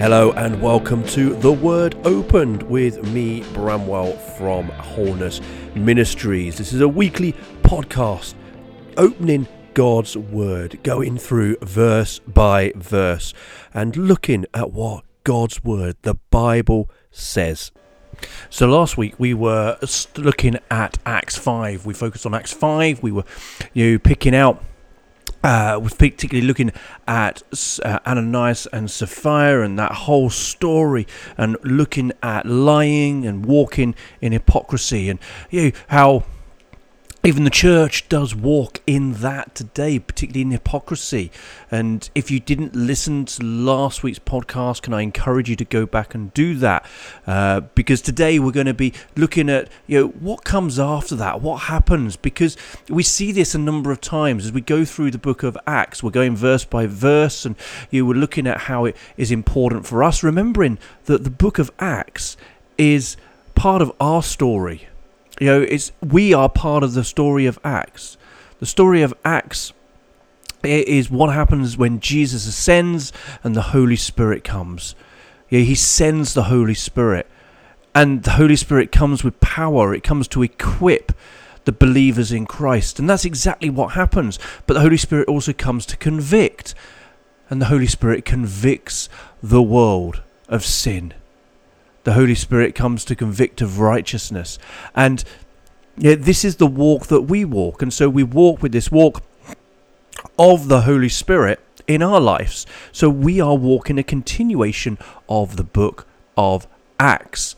Hello and welcome to The Word Opened with me, Bramwell from Wholeness Ministries. This is a weekly podcast opening God's Word, going through verse by verse and looking at what God's Word, the Bible, says. So last week we were looking at Acts 5. We focused on Acts 5. We were you know, picking out uh, was particularly looking at uh, Ananias and Sapphira and that whole story, and looking at lying and walking in hypocrisy, and you know, how even the church does walk in that today, particularly in hypocrisy. And if you didn't listen to last week's podcast, can I encourage you to go back and do that? Uh, because today we're going to be looking at you know what comes after that, what happens, because we see this a number of times as we go through the book of Acts. We're going verse by verse, and you were looking at how it is important for us, remembering that the book of Acts is part of our story you know, it's we are part of the story of Acts. The story of Acts is what happens when Jesus ascends and the Holy Spirit comes. Yeah, he sends the Holy Spirit. And the Holy Spirit comes with power. It comes to equip the believers in Christ. And that's exactly what happens. But the Holy Spirit also comes to convict. And the Holy Spirit convicts the world of sin the Holy Spirit comes to convict of righteousness. And this is the walk that we walk. And so we walk with this walk of the Holy Spirit in our lives. So we are walking a continuation of the book of Acts.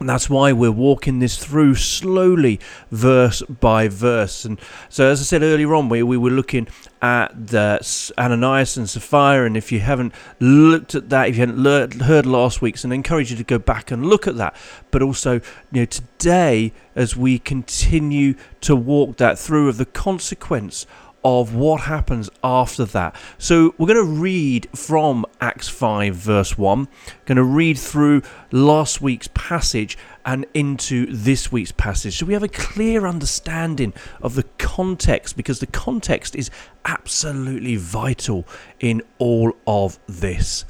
And that's why we're walking this through slowly, verse by verse. And so, as I said earlier on, we, we were looking at the Ananias and Sapphira. And if you haven't looked at that, if you haven't heard last week's, and I encourage you to go back and look at that. But also, you know, today, as we continue to walk that through of the consequence of what happens after that. So we're going to read from Acts 5, verse 1. Going to read through last week's passage and into this week's passage. So we have a clear understanding of the context because the context is absolutely vital in all of this.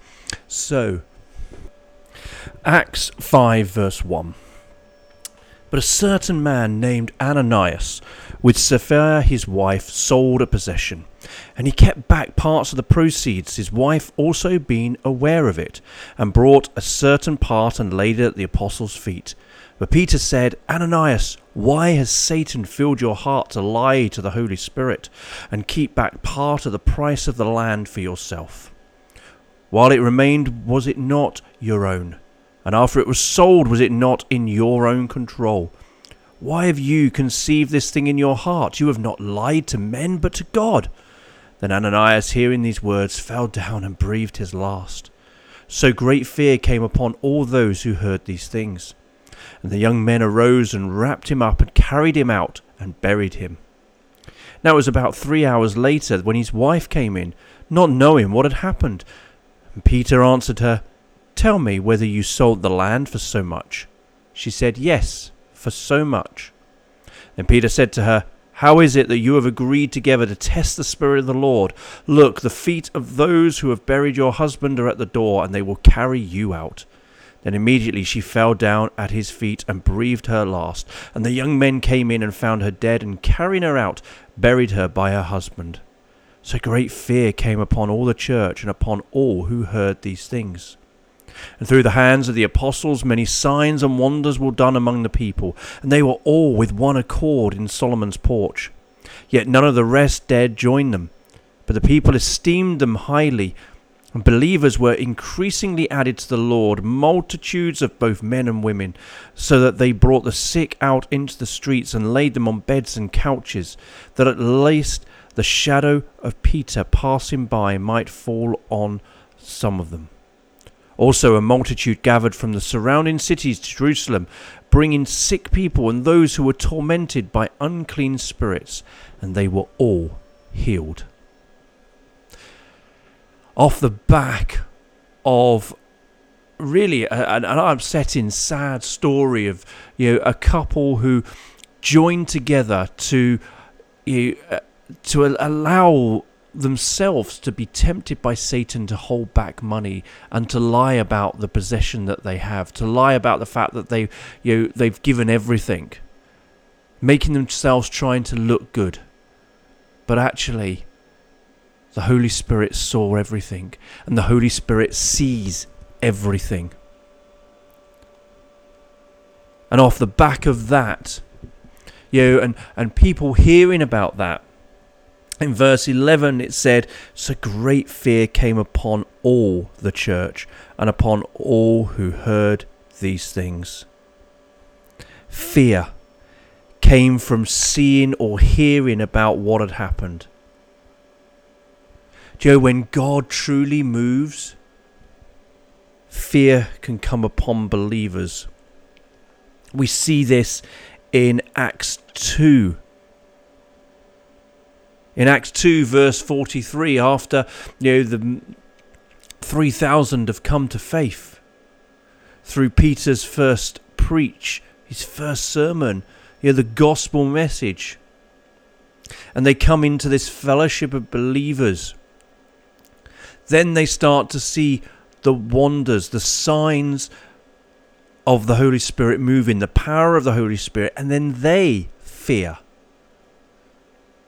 So, Acts 5, verse 1. But a certain man named Ananias, with Sapphira his wife, sold a possession, and he kept back parts of the proceeds, his wife also being aware of it, and brought a certain part and laid it at the apostles' feet. But Peter said, Ananias, why has Satan filled your heart to lie to the Holy Spirit, and keep back part of the price of the land for yourself? While it remained, was it not your own? And after it was sold, was it not in your own control? Why have you conceived this thing in your heart? You have not lied to men, but to God. Then Ananias, hearing these words, fell down and breathed his last. So great fear came upon all those who heard these things. And the young men arose and wrapped him up and carried him out and buried him. Now it was about three hours later when his wife came in, not knowing what had happened. And Peter answered her, Tell me whether you sold the land for so much. She said, Yes, for so much. Then Peter said to her, How is it that you have agreed together to test the Spirit of the Lord? Look, the feet of those who have buried your husband are at the door, and they will carry you out. Then immediately she fell down at his feet and breathed her last. And the young men came in and found her dead, and carrying her out, buried her by her husband. So great fear came upon all the church and upon all who heard these things. And through the hands of the apostles many signs and wonders were done among the people, and they were all with one accord in Solomon's porch. Yet none of the rest dared join them, but the people esteemed them highly, and believers were increasingly added to the Lord, multitudes of both men and women, so that they brought the sick out into the streets and laid them on beds and couches, that at least the shadow of Peter passing by might fall on some of them. Also, a multitude gathered from the surrounding cities to Jerusalem, bringing sick people and those who were tormented by unclean spirits, and they were all healed. Off the back of really an, upsetting, sad story of you know a couple who joined together to you know, to allow themselves to be tempted by Satan to hold back money and to lie about the possession that they have, to lie about the fact that they, you know, they've given everything, making themselves trying to look good. But actually, the Holy Spirit saw everything, and the Holy Spirit sees everything. And off the back of that, you know, and, and people hearing about that, in verse 11 it said, So great fear came upon all the church and upon all who heard these things. Fear came from seeing or hearing about what had happened. Joe, when God truly moves, fear can come upon believers. We see this in Acts 2 in Acts 2, verse 43, after you know the 3,000 have come to faith through Peter's first preach, his first sermon, you know, the gospel message. And they come into this fellowship of believers. Then they start to see the wonders, the signs of the Holy Spirit moving, the power of the Holy Spirit, and then they fear.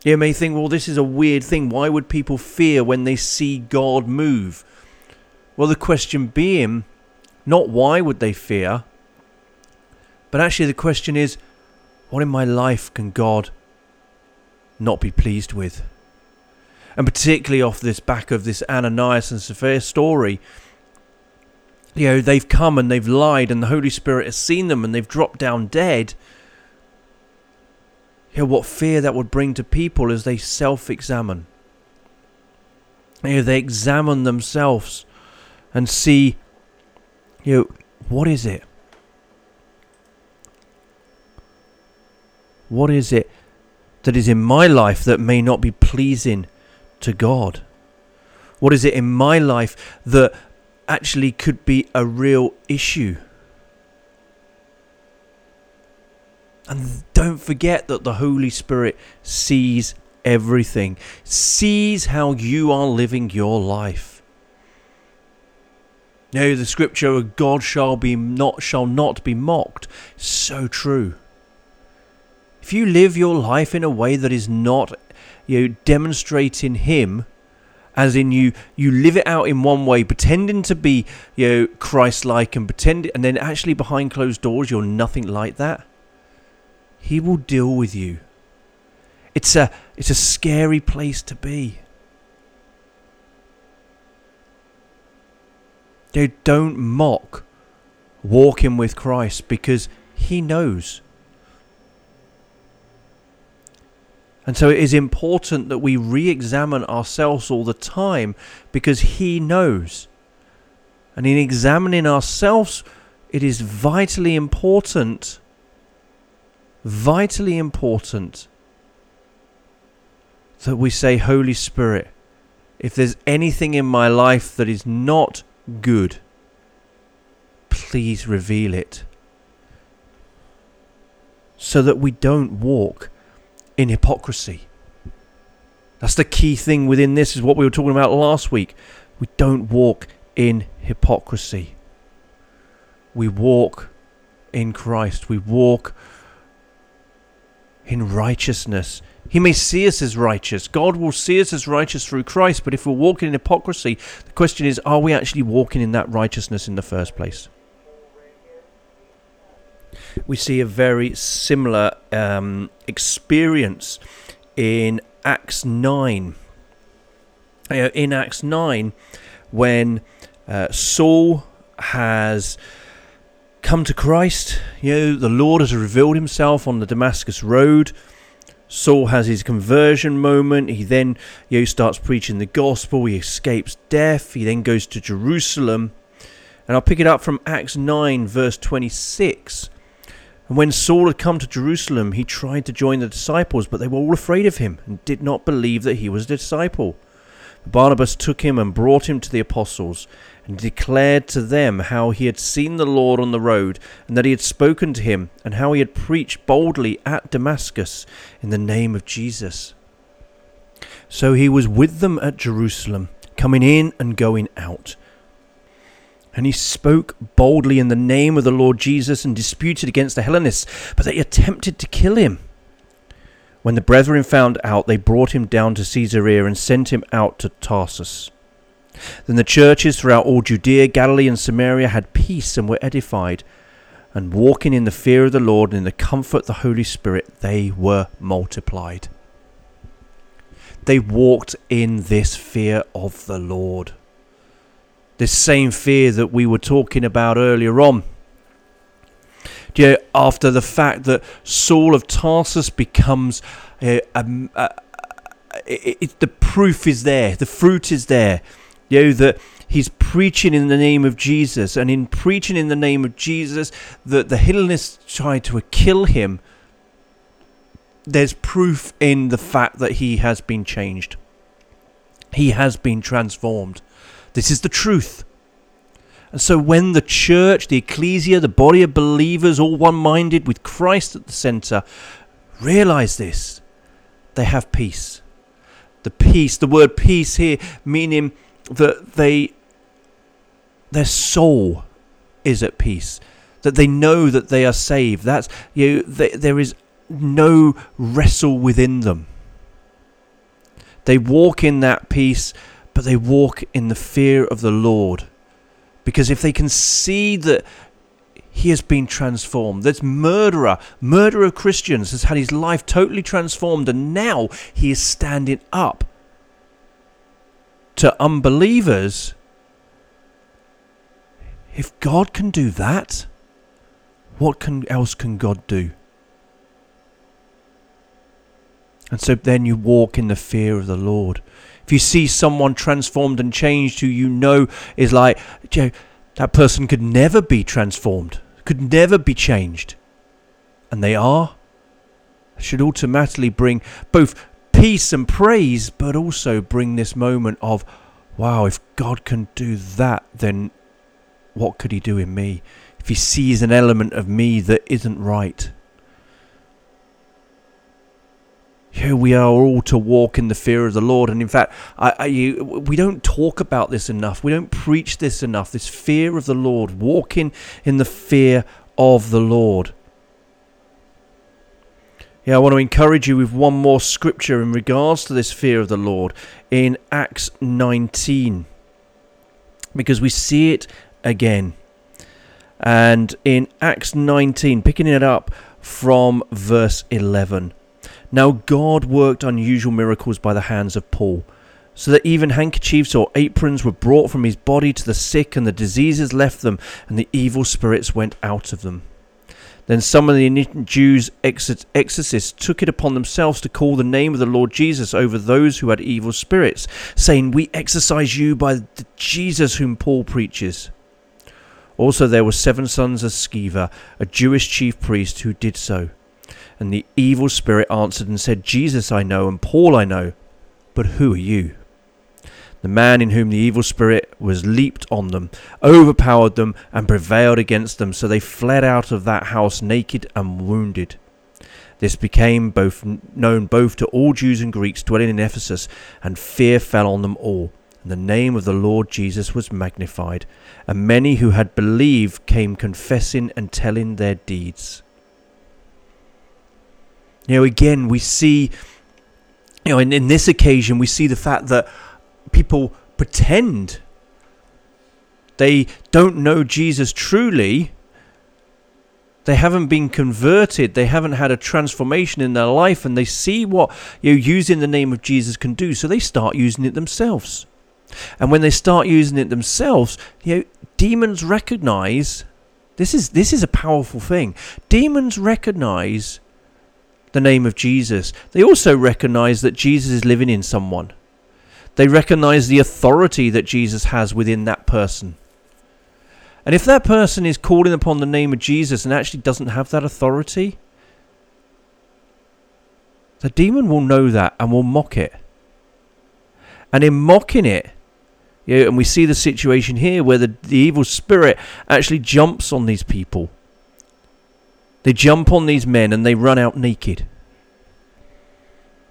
You may think, well, this is a weird thing. Why would people fear when they see God move? Well, the question being, not why would they fear, but actually the question is, what in my life can God not be pleased with? And particularly off this back of this Ananias and Sapphira story, you know, they've come and they've lied, and the Holy Spirit has seen them and they've dropped down dead know, what fear that would bring to people as they self examine. You know, they examine themselves and see, you know, what is it? What is it that is in my life that may not be pleasing to God? What is it in my life that actually could be a real issue? And don't forget that the Holy Spirit sees everything, sees how you are living your life. No, the scripture of God shall be not shall not be mocked. So true. If you live your life in a way that is not you know, demonstrating him as in you you live it out in one way pretending to be you know christ like and pretend and then actually behind closed doors you're nothing like that he will deal with you. It's a, it's a scary place to be. Dude, don't mock walking with Christ because He knows. And so it is important that we re examine ourselves all the time because He knows. And in examining ourselves, it is vitally important vitally important that we say, Holy Spirit, if there's anything in my life that is not good, please reveal it. So that we don't walk in hypocrisy. That's the key thing within this, is what we were talking about last week. We don't walk in hypocrisy. We walk in Christ. We walk in righteousness. He may see us as righteous. God will see us as righteous through Christ. But if we're walking in hypocrisy, the question is are we actually walking in that righteousness in the first place? We see a very similar um, experience in Acts 9. Uh, in Acts 9, when uh, Saul has come to Christ. You know, the Lord has revealed himself on the Damascus Road. Saul has his conversion moment. He then you know, starts preaching the gospel. He escapes death. He then goes to Jerusalem. And I'll pick it up from Acts 9, verse 26. And when Saul had come to Jerusalem, he tried to join the disciples, but they were all afraid of him and did not believe that he was a disciple. Barnabas took him and brought him to the apostles and declared to them how he had seen the Lord on the road, and that he had spoken to him, and how he had preached boldly at Damascus in the name of Jesus. So he was with them at Jerusalem, coming in and going out. And he spoke boldly in the name of the Lord Jesus and disputed against the Hellenists, but they attempted to kill him. When the brethren found out, they brought him down to Caesarea and sent him out to Tarsus. Then the churches throughout all Judea, Galilee, and Samaria had peace and were edified. And walking in the fear of the Lord and in the comfort of the Holy Spirit, they were multiplied. They walked in this fear of the Lord this same fear that we were talking about earlier on. You know, after the fact that Saul of Tarsus becomes uh, um, uh, it, it, the proof is there, the fruit is there. You know that he's preaching in the name of Jesus, and in preaching in the name of Jesus, that the Hellenists tried to kill him. There's proof in the fact that he has been changed. He has been transformed. This is the truth. And so, when the church, the ecclesia, the body of believers, all one minded with Christ at the centre, realize this, they have peace. The peace, the word peace here, meaning that they, their soul is at peace, that they know that they are saved. That's you. Know, they, there is no wrestle within them. They walk in that peace but they walk in the fear of the Lord. Because if they can see that he has been transformed, this murderer, murderer of Christians, has had his life totally transformed, and now he is standing up to unbelievers. If God can do that, what can, else can God do? And so then you walk in the fear of the Lord. If you see someone transformed and changed who you know is like, you know, that person could never be transformed, could never be changed, and they are, should automatically bring both peace and praise, but also bring this moment of, wow, if God can do that, then what could He do in me? If He sees an element of me that isn't right, here we are all to walk in the fear of the Lord. And in fact, I, I, you, we don't talk about this enough. We don't preach this enough. This fear of the Lord, walking in the fear of the Lord. Yeah, I want to encourage you with one more scripture in regards to this fear of the Lord in Acts 19, because we see it again. And in Acts 19, picking it up from verse 11. Now God worked unusual miracles by the hands of Paul, so that even handkerchiefs or aprons were brought from his body to the sick, and the diseases left them, and the evil spirits went out of them. Then some of the Jews' exorcists took it upon themselves to call the name of the Lord Jesus over those who had evil spirits, saying, We exorcise you by the Jesus whom Paul preaches. Also, there were seven sons of Sceva, a Jewish chief priest, who did so. And the evil spirit answered and said, Jesus I know, and Paul I know, but who are you? The man in whom the evil spirit was leaped on them, overpowered them, and prevailed against them, so they fled out of that house naked and wounded. This became both known both to all Jews and Greeks dwelling in Ephesus, and fear fell on them all. And the name of the Lord Jesus was magnified, and many who had believed came confessing and telling their deeds. Know, again, we see, you know, in, in this occasion, we see the fact that people pretend they don't know Jesus truly. They haven't been converted. They haven't had a transformation in their life, and they see what you know, using the name of Jesus can do. So they start using it themselves. And when they start using it themselves, you know, demons recognize this is this is a powerful thing. Demons recognize the name of Jesus, they also recognize that Jesus is living in someone. They recognize the authority that Jesus has within that person. And if that person is calling upon the name of Jesus and actually doesn't have that authority, the demon will know that and will mock it. And in mocking it, you know, and we see the situation here where the, the evil spirit actually jumps on these people they jump on these men and they run out naked.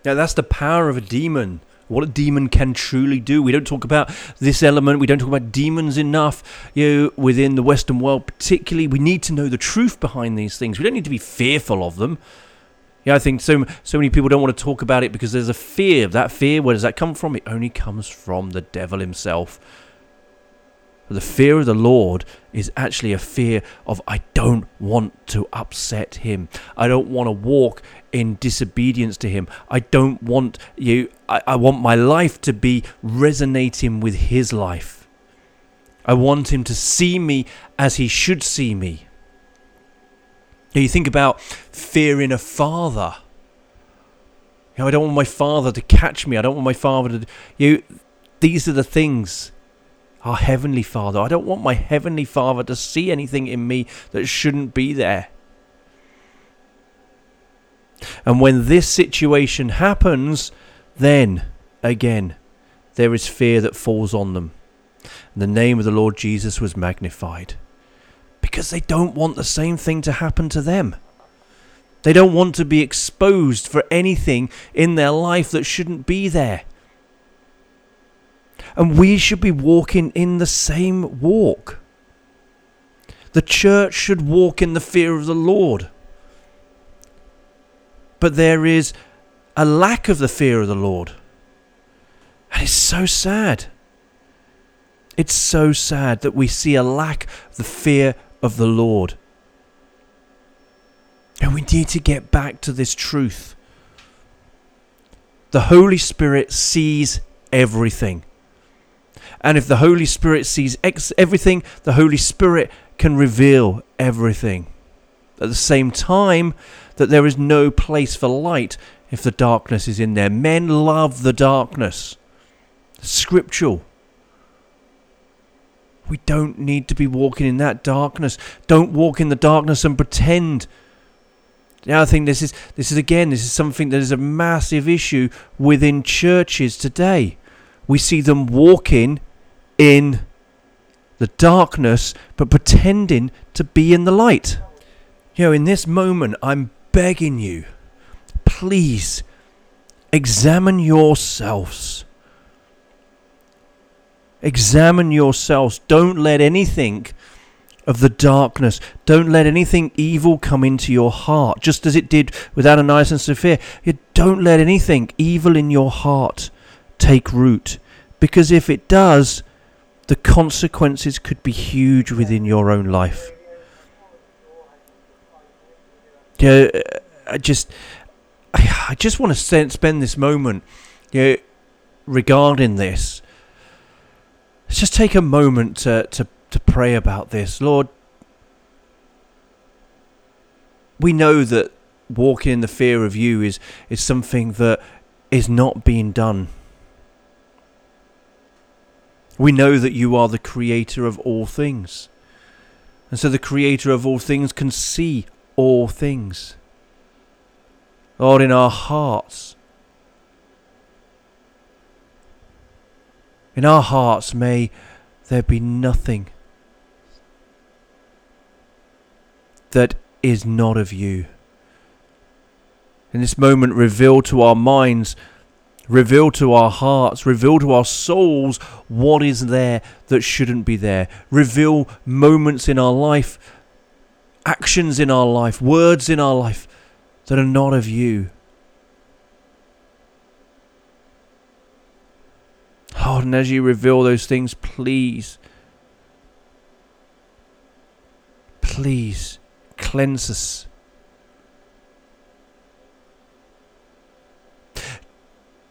Now, that's the power of a demon what a demon can truly do. We don't talk about this element. We don't talk about demons enough, you know, within the Western world. Particularly, we need to know the truth behind these things. We don't need to be fearful of them. Yeah, I think so. So many people don't want to talk about it because there's a fear. That fear, where does that come from? It only comes from the devil himself. The fear of the Lord is actually a fear of I don't want to upset him. I don't want to walk in disobedience to him. I don't want you I, I want my life to be resonating with his life. I want him to see me as he should see me. Now you think about fearing a father. You know, I don't want my father to catch me. I don't want my father to you these are the things our Heavenly Father. I don't want my Heavenly Father to see anything in me that shouldn't be there. And when this situation happens, then again, there is fear that falls on them. And the name of the Lord Jesus was magnified because they don't want the same thing to happen to them. They don't want to be exposed for anything in their life that shouldn't be there. And we should be walking in the same walk. The church should walk in the fear of the Lord. But there is a lack of the fear of the Lord. And it's so sad. It's so sad that we see a lack of the fear of the Lord. And we need to get back to this truth. The Holy Spirit sees everything. And if the Holy Spirit sees ex- everything, the Holy Spirit can reveal everything. At the same time, that there is no place for light if the darkness is in there. Men love the darkness. Scriptural. We don't need to be walking in that darkness. Don't walk in the darkness and pretend. Now I think this is this is again this is something that is a massive issue within churches today. We see them walking in the darkness, but pretending to be in the light. You know, in this moment, I'm begging you, please examine yourselves. Examine yourselves. Don't let anything of the darkness, don't let anything evil come into your heart, just as it did with Ananias and Sapphira. You don't let anything evil in your heart take root, because if it does, the consequences could be huge within your own life. Yeah, uh, I just, I just want to spend this moment, know, regarding this. Let's just take a moment to, to, to pray about this. Lord, we know that walking in the fear of you is, is something that is not being done we know that you are the creator of all things. And so the creator of all things can see all things. Lord, in our hearts, in our hearts may there be nothing that is not of you. In this moment, reveal to our minds Reveal to our hearts, reveal to our souls what is there that shouldn't be there. Reveal moments in our life, actions in our life, words in our life that are not of you. Oh, and as you reveal those things, please, please cleanse us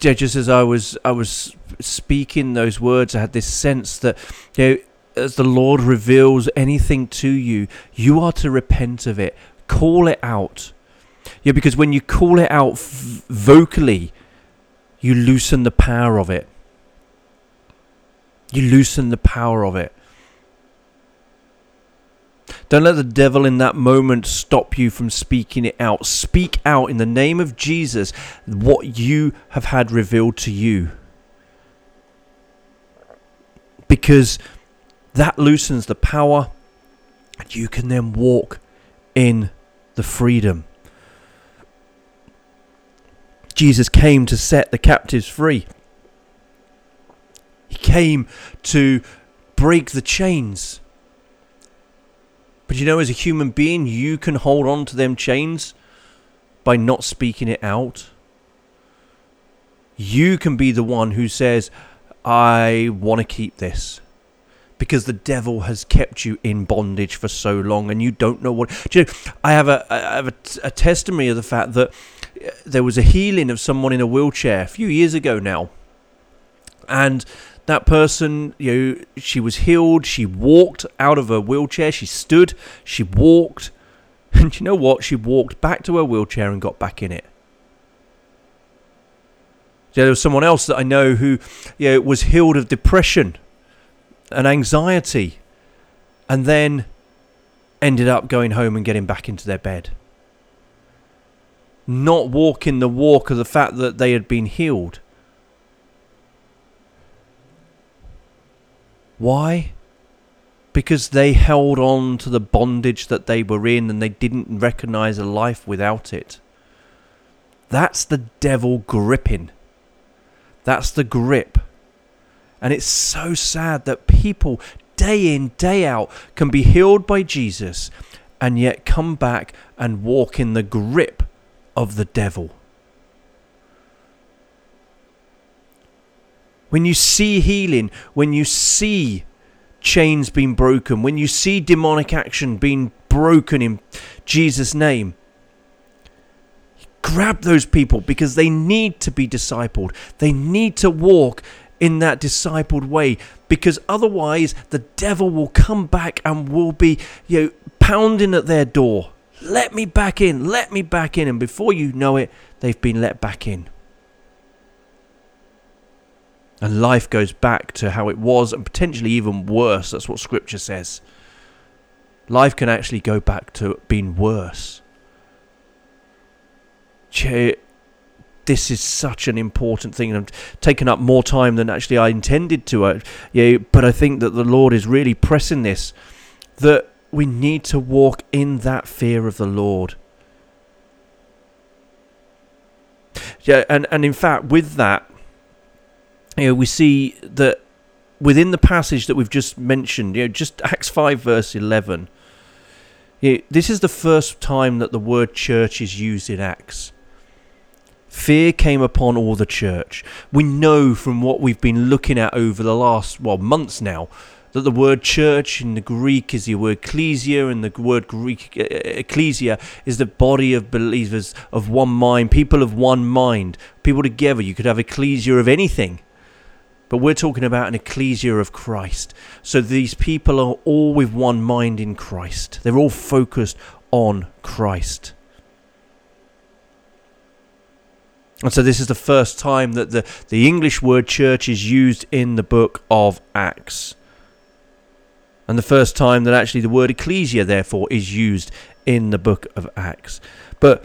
yeah, just as I was I was speaking those words, I had this sense that you know, as the Lord reveals anything to you, you are to repent of it, call it out. Yeah, because when you call it out vocally, you loosen the power of it. You loosen the power of it. Don't let the devil in that moment stop you from speaking it out. Speak out in the name of Jesus what you have had revealed to you. Because that loosens the power, and you can then walk in the freedom. Jesus came to set the captives free. He came to break the chains. But you know, as a human being, you can hold on to them chains by not speaking it out. You can be the one who says, I want to keep this because the devil has kept you in bondage for so long and you don't know what. Do you know, I have a I have a, a testimony of the fact that uh, there was a healing of someone in a wheelchair a few years ago now, and that person, you know, she was healed. She walked out of her wheelchair. She stood. She walked, and you know what? She walked back to her wheelchair and got back in it. There was someone else that I know who you know, was healed of depression and anxiety and then ended up going home and getting back into their bed. Not walking the walk of the fact that they had been healed. Why? Because they held on to the bondage that they were in and they didn't recognize a life without it. That's the devil gripping. That's the grip. And it's so sad that people, day in, day out, can be healed by Jesus and yet come back and walk in the grip of the devil. When you see healing, when you see chains being broken, when you see demonic action being broken in Jesus' name, grab those people because they need to be discipled. They need to walk in that discipled way because otherwise the devil will come back and will be you know pounding at their door. Let me back in let me back in. And before you know it they've been let back in. And life goes back to how it was and potentially even worse. That's what scripture says. Life can actually go back to being worse this is such an important thing. and I've taken up more time than actually I intended to. Uh, yeah, but I think that the Lord is really pressing this that we need to walk in that fear of the Lord. Yeah, and, and in fact, with that, you know, we see that within the passage that we've just mentioned, you know, just Acts 5, verse 11, you know, this is the first time that the word church is used in Acts. Fear came upon all the church. We know from what we've been looking at over the last, well, months now, that the word church in the Greek is the word ecclesia, and the word Greek uh, uh, ecclesia is the body of believers of one mind, people of one mind, people together. You could have ecclesia of anything, but we're talking about an ecclesia of Christ. So these people are all with one mind in Christ, they're all focused on Christ. And so this is the first time that the, the English word church is used in the book of Acts. And the first time that actually the word ecclesia, therefore, is used in the book of Acts. But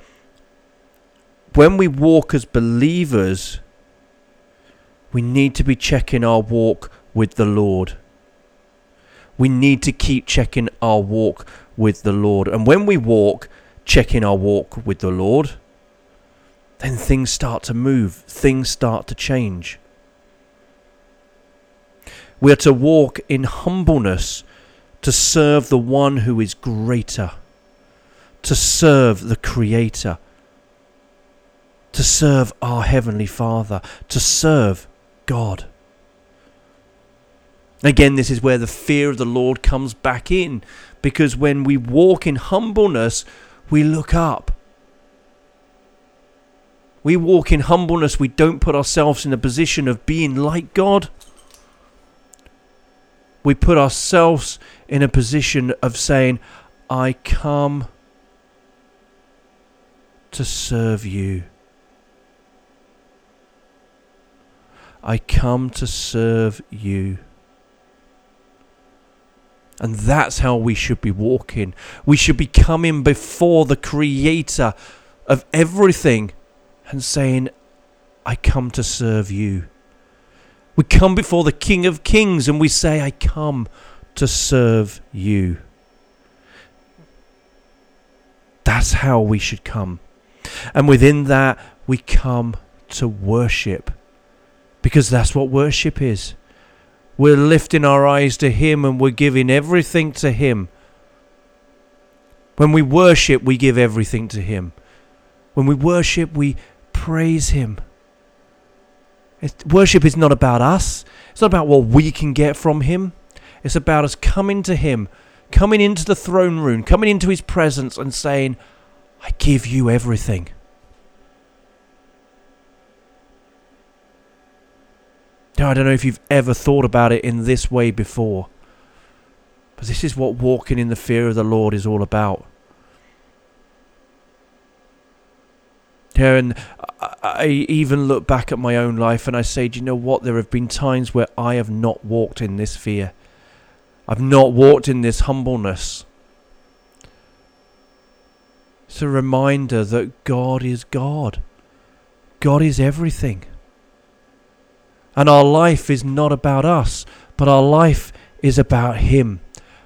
when we walk as believers, we need to be checking our walk with the Lord. We need to keep checking our walk with the Lord. And when we walk, checking our walk with the Lord, then things start to move, things start to change. We are to walk in humbleness to serve the one who is greater, to serve the Creator, to serve our Heavenly Father, to serve God. Again, this is where the fear of the Lord comes back in, because when we walk in humbleness, we look up we walk in humbleness. We don't put ourselves in a position of being like God. We put ourselves in a position of saying, I come to serve you. I come to serve you. And that's how we should be walking. We should be coming before the Creator of everything and saying, I come to serve you. We come before the King of Kings and we say, I come to serve you. That's how we should come. And within that, we come to worship. Because that's what worship is. we're lifting our eyes to Him and we're giving everything to Him. When we worship, we give everything to Him. When we worship, we praise Him. Worship is not about us, it's not about what we can get from Him. It's about us coming to Him, coming into the throne room, coming into His presence and saying, I give you everything. Now, I don't know if you've ever thought about it in this way before, but this is what walking in the fear of the Lord is all about. Yeah, and I even look back at my own life and I say, do you know what? There have been times where I have not walked in this fear. I've not walked in this humbleness. It's a reminder that God is God. God is everything. And our life is not about us, but our life is about Him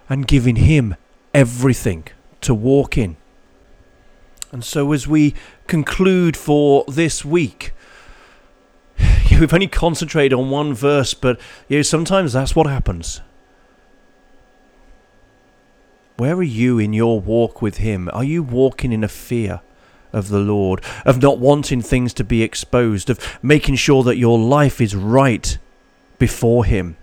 and giving Him everything to walk in. And so, as we conclude for this week, we've only concentrated on one verse, but you know, sometimes that's what happens. Where are you in your walk with Him? Are you walking in a fear of the Lord, of not wanting things to be exposed, of making sure that your life is right before Him?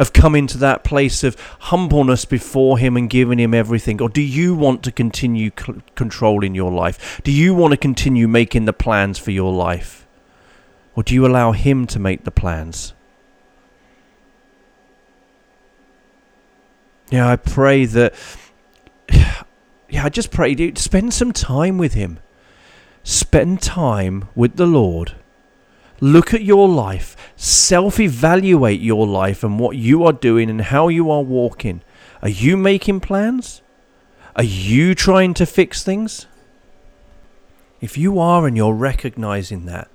Of coming to that place of humbleness before Him and giving Him everything? Or do you want to continue c- controlling your life? Do you want to continue making the plans for your life? Or do you allow Him to make the plans? Yeah, I pray that. Yeah, I just pray, dude, spend some time with Him. Spend time with the Lord. Look at your life. Self evaluate your life and what you are doing and how you are walking. Are you making plans? Are you trying to fix things? If you are and you're recognizing that,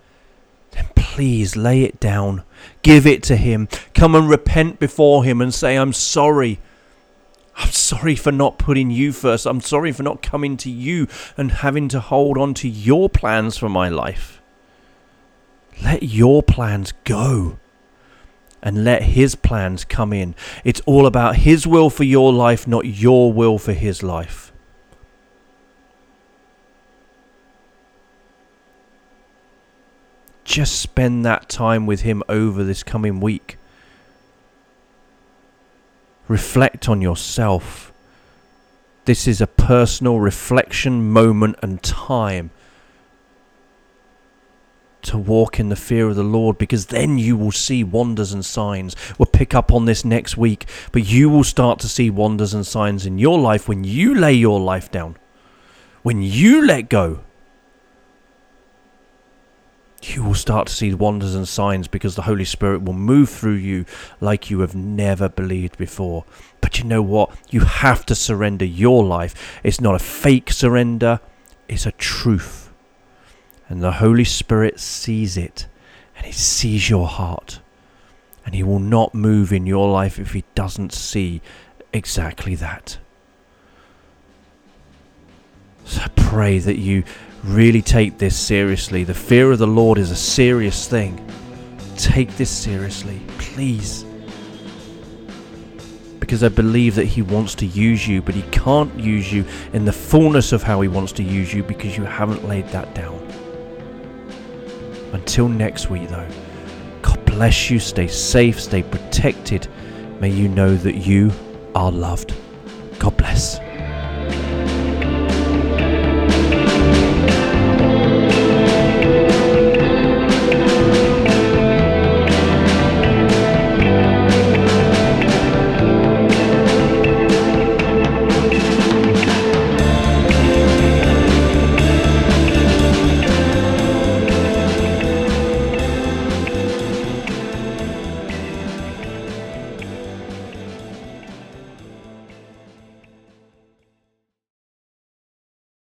then please lay it down. Give it to Him. Come and repent before Him and say, I'm sorry. I'm sorry for not putting you first. I'm sorry for not coming to you and having to hold on to your plans for my life. Let your plans go and let His plans come in. It's all about His will for your life, not your will for His life. Just spend that time with Him over this coming week. Reflect on yourself. This is a personal reflection moment and time to walk in the fear of the Lord because then you will see wonders and signs. We'll pick up on this next week, but you will start to see wonders and signs in your life when you lay your life down, when you let go you will start to see wonders and signs because the Holy Spirit will move through you like you have never believed before. But you know what? You have to surrender your life. It's not a fake surrender, it's a truth. And the Holy Spirit sees it and He sees your heart. And He will not move in your life if He doesn't see exactly that. So I pray that you really take this seriously. The fear of the Lord is a serious thing. Take this seriously, please. Because I believe that He wants to use you, but He can't use you in the fullness of how He wants to use you because you haven't laid that down. Until next week, though, God bless you. Stay safe, stay protected. May you know that you are loved. God bless.